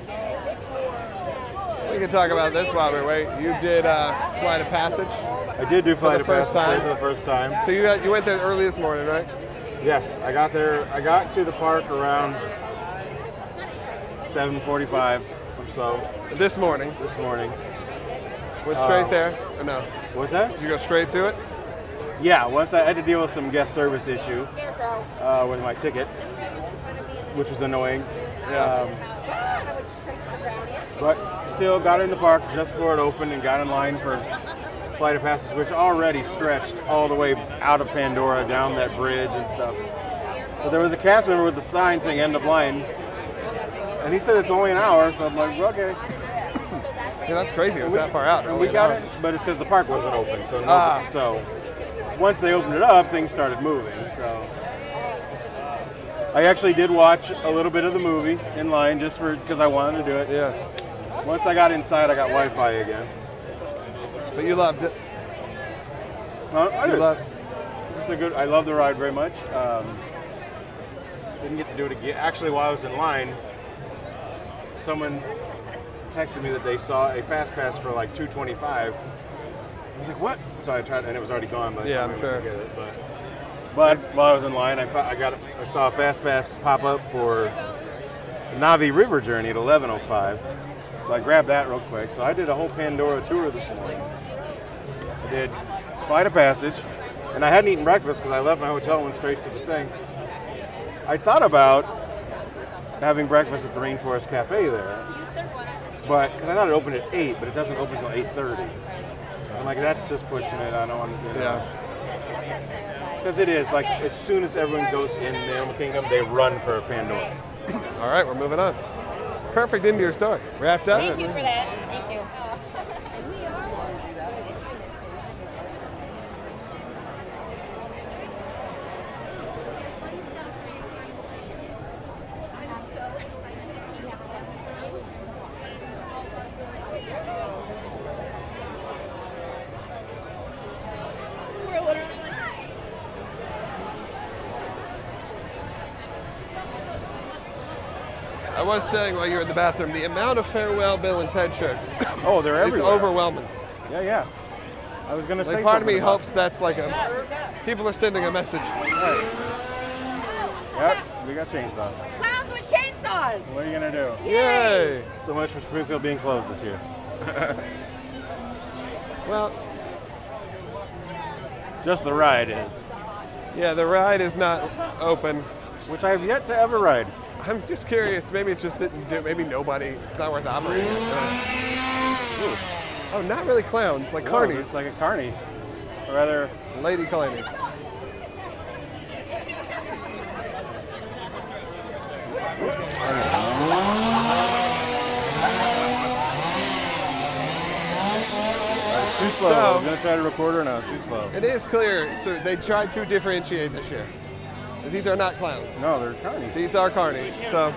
We can talk about this while we wait. You did uh, Flight of Passage. I did do Flight the of first Passage time? for the first time. So you got, you went there early this morning, right? Yes, I got there. I got to the park around 7:45 or so This morning. this morning. Went straight Uh, there. Or no? What's that? Did you go straight to it? Yeah, once I had to deal with some guest service issue uh, with my ticket, which was annoying. Yeah. Um, but still got in the park just before it opened and got in line for Flight of Passage, which already stretched all the way out of Pandora down that bridge and stuff. But there was a cast member with a sign saying end of line, and he said it's only an hour, so I'm like, okay. Yeah, that's crazy. It was that far out. And we got it, but it's because the park wasn't open. So, no, Ah. so once they opened it up, things started moving. So I actually did watch a little bit of the movie in line just for because I wanted to do it. Yeah. Once I got inside, I got Wi-Fi again. But you loved it. Uh, I You did. loved It's a good. I love the ride very much. Um, didn't get to do it again. Actually, while I was in line, someone texted me that they saw a fast pass for like 225. I was like, "What?" So I tried, and it was already gone. By the Yeah, time I'm I sure. went to get it. But, but while I was in line, I, I got I saw a fast pass pop up for Na'vi River Journey at 11:05. So I grabbed that real quick. So I did a whole Pandora tour this morning. I did Flight of Passage, and I hadn't eaten breakfast because I left my hotel and went straight to the thing. I thought about having breakfast at the Rainforest Cafe there, but because I thought it opened at eight, but it doesn't open until eight thirty. I'm like, that's just pushing it. I don't want to. You know. Yeah. Because it is like as soon as everyone goes in the Animal Kingdom, they run for Pandora. All right, we're moving on. Perfect into your story. Wrapped up. Thank you for that. Thank you. I was saying while you were in the bathroom, the amount of farewell Bill and Ted shirts Oh, they're is everywhere. overwhelming. Yeah, yeah. I was gonna say. Like part of me something about- hopes that's like a people are sending a message. Yep, we got chainsaws. Clowns with chainsaws. What are you gonna do? Yay! So much for Springfield being closed this year. Well, Just the ride is, yeah, the ride is not open. which I have yet to ever ride. I'm just curious. Maybe it's just didn't. Maybe nobody. It's not worth operating. Oh, not really clowns, like No, carnies, It's like a carny. Or rather, lady carnies. too slow. So- I was gonna try to record her now. Too slow. It is clear. So they tried to differentiate this year. These are not clowns. No, they're carnies. These are carnies. So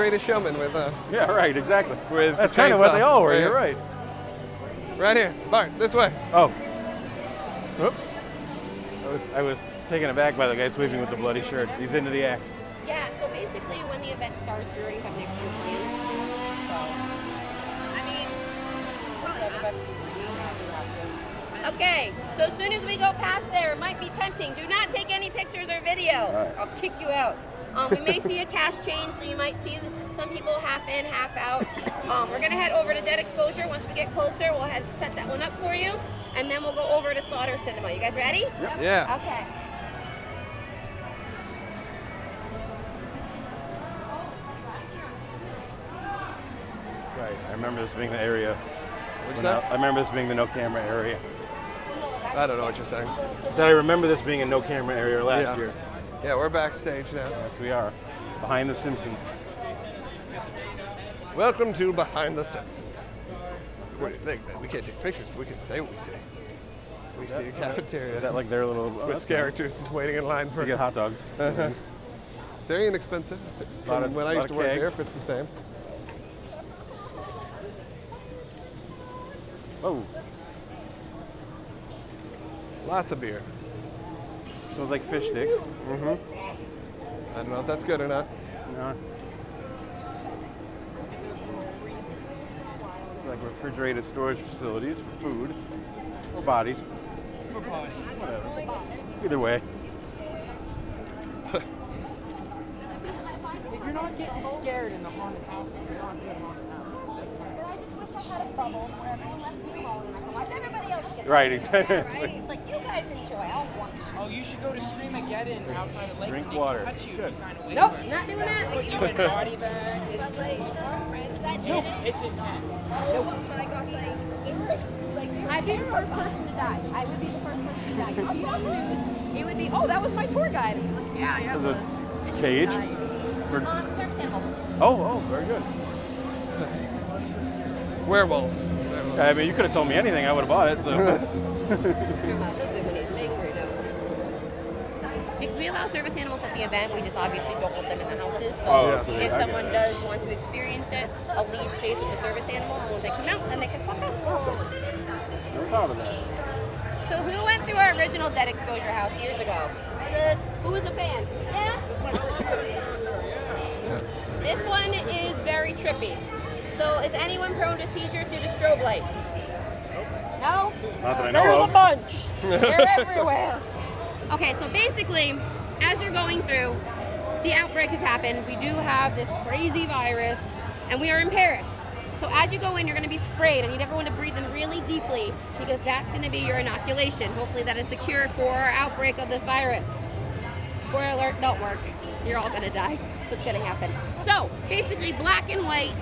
Greatest Showman with uh, yeah, right. Exactly. with That's kind of what they all were. You're right. Right here, Bart, this way. Oh. Oops. I was I was taken aback by the guy sweeping with the bloody shirt. He's into the act. Yeah, so basically when the event starts, we already have next year planned. So, I mean, okay, so as soon as we go past there, it might be tempting. Do not take any pictures or video. right. I'll kick you out. Um, we may see a cash change, so you might see some people half in, half out. Um, we're gonna head over to Dead Exposure. Once we get closer, we'll head set that one up for you, and then we'll go over to Slaughter Sinema. You guys ready? Yeah. Okay. Right. I remember this being the area. What'd I. I remember this being the no camera area. I don't know what you're saying. So I remember this being a no camera area last Yeah. year. Yeah, we're backstage now. Yes, we are. Behind the Simpsons. Welcome to Behind the Simpsons. What do you think, man? We can't take pictures, but we can say what we see. We see a cafeteria Is that like their little oh, with characters just waiting in line for. You get hot dogs. Uh-huh. Very inexpensive. Lot From of- when I used to work here, if it's the same. Oh, Lots of beer. Smells like fish sticks. Mm-hmm. I don't know if that's good or not. No. Like refrigerated storage facilities for food or bodies. Whatever. Either way. If you're not getting scared in the haunted house, you're not good haunted house. I just wish I had a bubble where everyone left me alone and I can watch everybody else get Right, exactly. Right? It's like you should go to Screamageddon outside of Lake. Drink and they water. Can touch you Good. if you sign a waiver. Nope, not doing that. Put you in body bag. It's, like friends that did nope, it. it's intense. Oh my gosh, like it was like I'd be the first person to die. I would be the first person to die. You'd be on the. It would be, oh, that was my tour guide. I'd be like, yeah, yeah. Was it well, I should cage? For, Um, service animals. oh, oh, very good. Werewolves. I mean, you could have told me anything, I would have bought it. So. Hear my husband when he's angry though. Because we allow service animals at the event, we just obviously don't want them in the houses. So Oh, yeah. so if someone does want to experience it, a lead stays with the service animal, and when they come out, then they can swap out. awesome. Never thought of that. So who went through our original Dead Exposure house years ago? I did. Who was a fan? Yeah. This one is very trippy. So is anyone prone to seizures due to strobe lights? No? Not that I know There's of. a bunch. They're everywhere. Okay, so basically, as you're going through, the outbreak has happened. We do have this crazy virus, and we are in Paris. So as you go in, you're going to be sprayed. I need everyone to breathe in really deeply because that's going to be your inoculation. Hopefully, that is the cure for our outbreak of this virus. Spoiler alert, don't work. You're all gonna die. That's what's gonna happen. So, basically, black and white.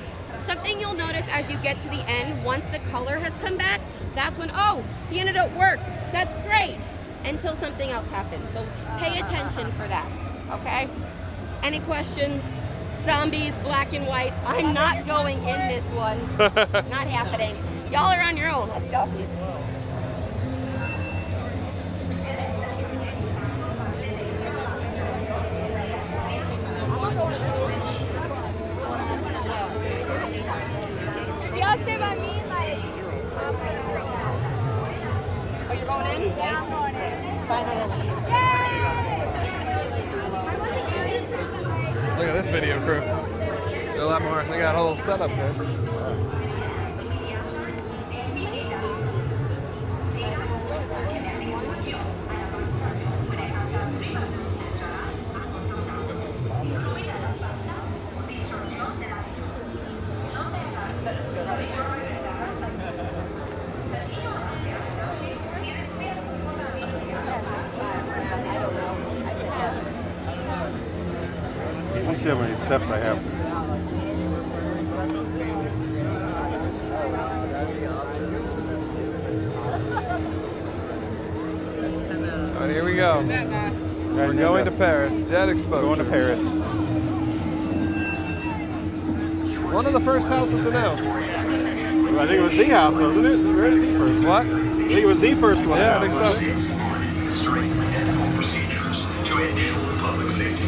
Something you'll notice as you get to the end, once the color has come back, that's when, oh, the antidote worked. That's great. Until something else happens. So, pay attention for that. Okay? Any questions? zombies, black and white. I'm not going in this one. not happening. Y'all are on your own. Let's go. See how many steps I have. All right, here we go. We're going to Paris. Dead exposure. Going to Paris. One of the first houses announced. I think it was the house, wasn't it? Right, first. What? I think it was the first one. Yeah, I think wasn't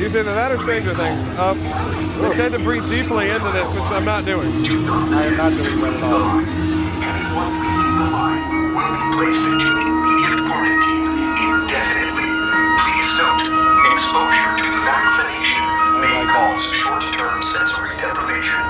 public safety. You either that or Stranger Things. Um, they said to breathe deeply into this, which I'm not doing. I am not doing that at all. Anyone leaving the line will be placed into immediate quarantine indefinitely. Please note, exposure to the vaccination may cause short-term sensory deprivation,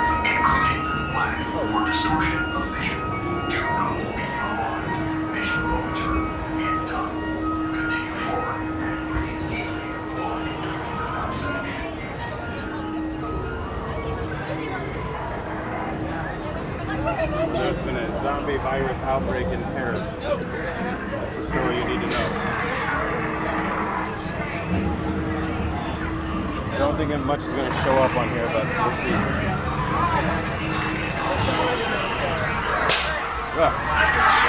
virus outbreak in Paris. That's the story you need to know. I don't think much is going to show up on here, but we'll see. Ah.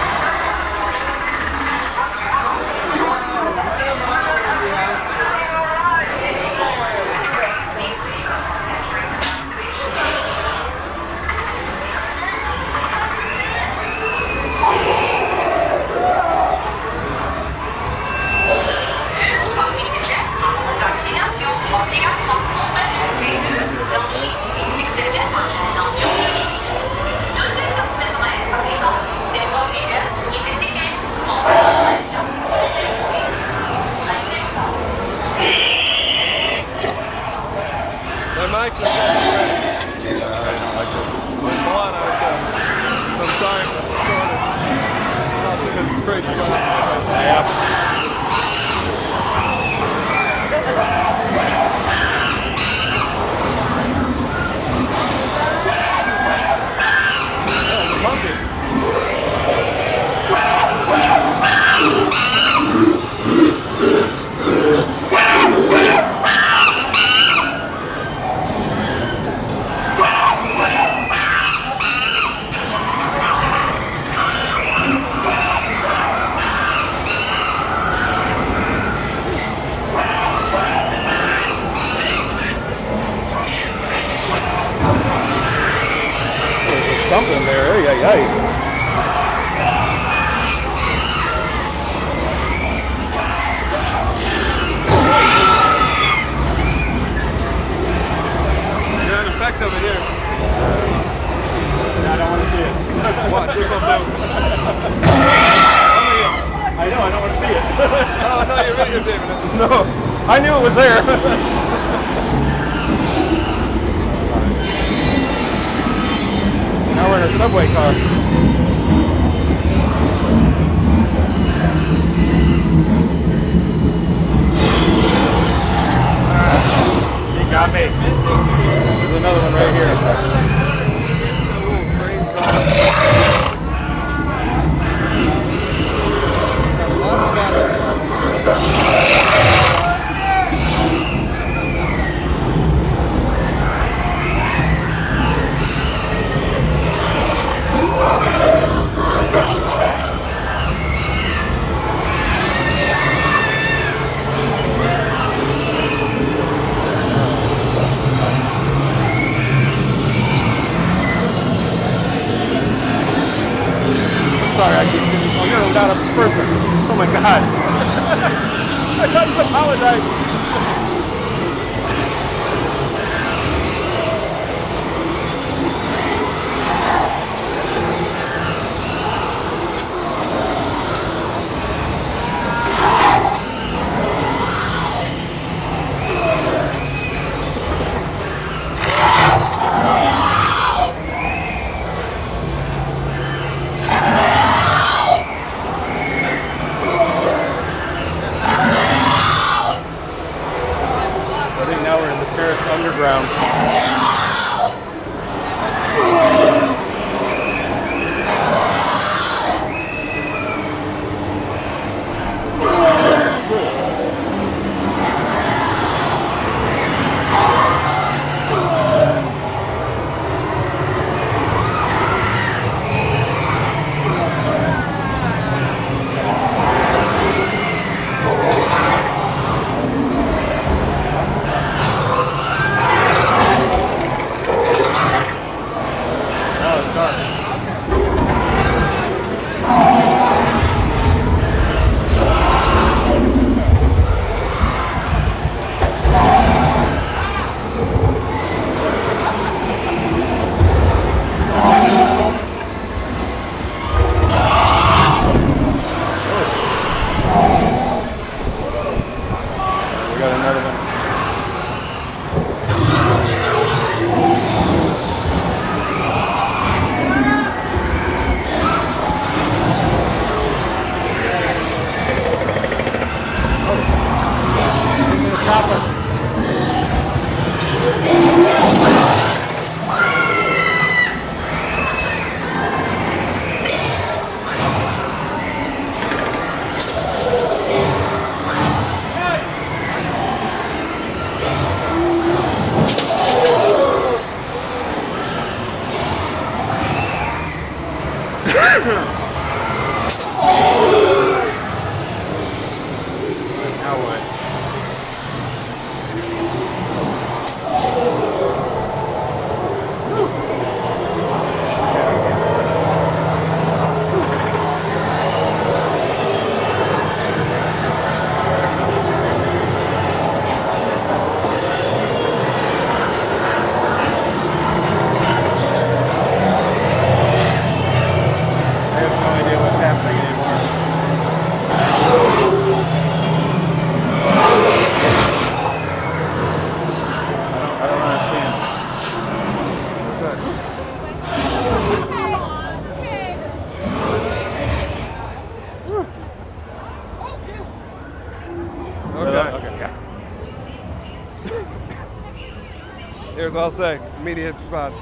Here's what I'll say. Immediate response.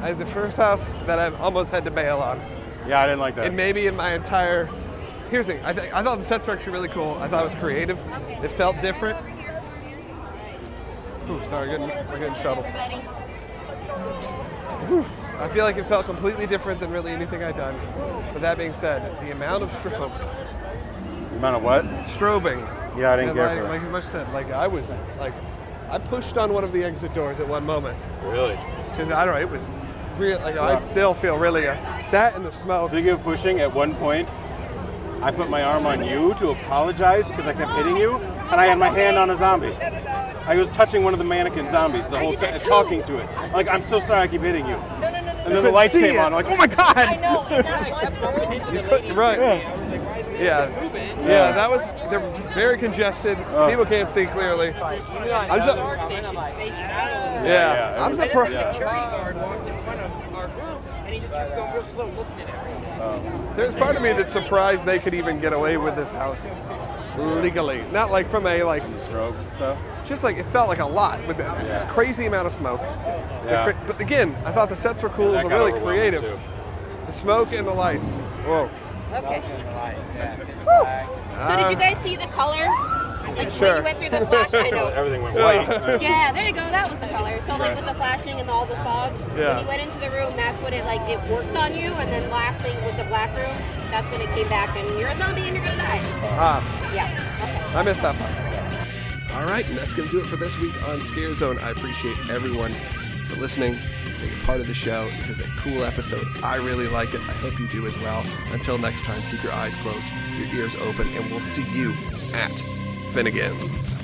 That is the first house that I've almost had to bail on. Yeah, I didn't like that. And maybe in my entire. Here's the thing. I, think I thought the sets were actually really cool. I thought it was creative. It felt different. Ooh, sorry, getting, we're getting shuttled. I feel like it felt completely different than really anything I'd done. But that being said, the amount of strobes, The amount of what? strobing, Yeah, I didn't and care lighting, for like that. as much said, like I was like, I pushed on one of the exit doors at one moment Really? because I don't know, it was real. Like I still feel really uh, that and the smoke. Speaking of pushing, at one point, I put my arm on you to apologize because I kept hitting you, and I had my hand on a zombie. I was touching one of the mannequin zombies the whole time, talking to it. Like, I'm so sorry I keep hitting you. No, no, no, no. And then the lights came it. on. I'm like, oh my god! I know, and that one. You couldn't- right. Yeah. Yeah, yeah, that was they're very congested. Oh. People can't see clearly. I'm so, dark, they should space it out a little yeah, yeah, I'm it was- And then surprised. the security guard walked in front of our group, and he just kept going real slow, looking at everything. Oh. There's part of me that's surprised they could even get away with this house legally. Not like from a like Strokes and stuff. just like it felt like a lot with that this crazy amount of smoke. Yeah. cra- but again, I thought the sets were cool. That They were really creative. too. The smoke and the lights. Whoa. Okay. Yeah, So did you guys see the color? Like Sure. when you went through the flash? I know. Everything went white. Yeah, there you go. That was the color. So like with the flashing and all the fog, Yeah. when you went into the room, that's when it like it worked on you. And then last thing was the black room. That's when it came back, and you're a zombie and you're gonna die. Ah, Yeah. Okay. I missed that part. All right, and that's going to do it for this week on Scare Zone. I appreciate everyone for listening. Part of the show. This is a cool episode. I really like it. I hope you do as well. Until next time, keep your eyes closed, your ears open, and we'll see you at Finnegan's.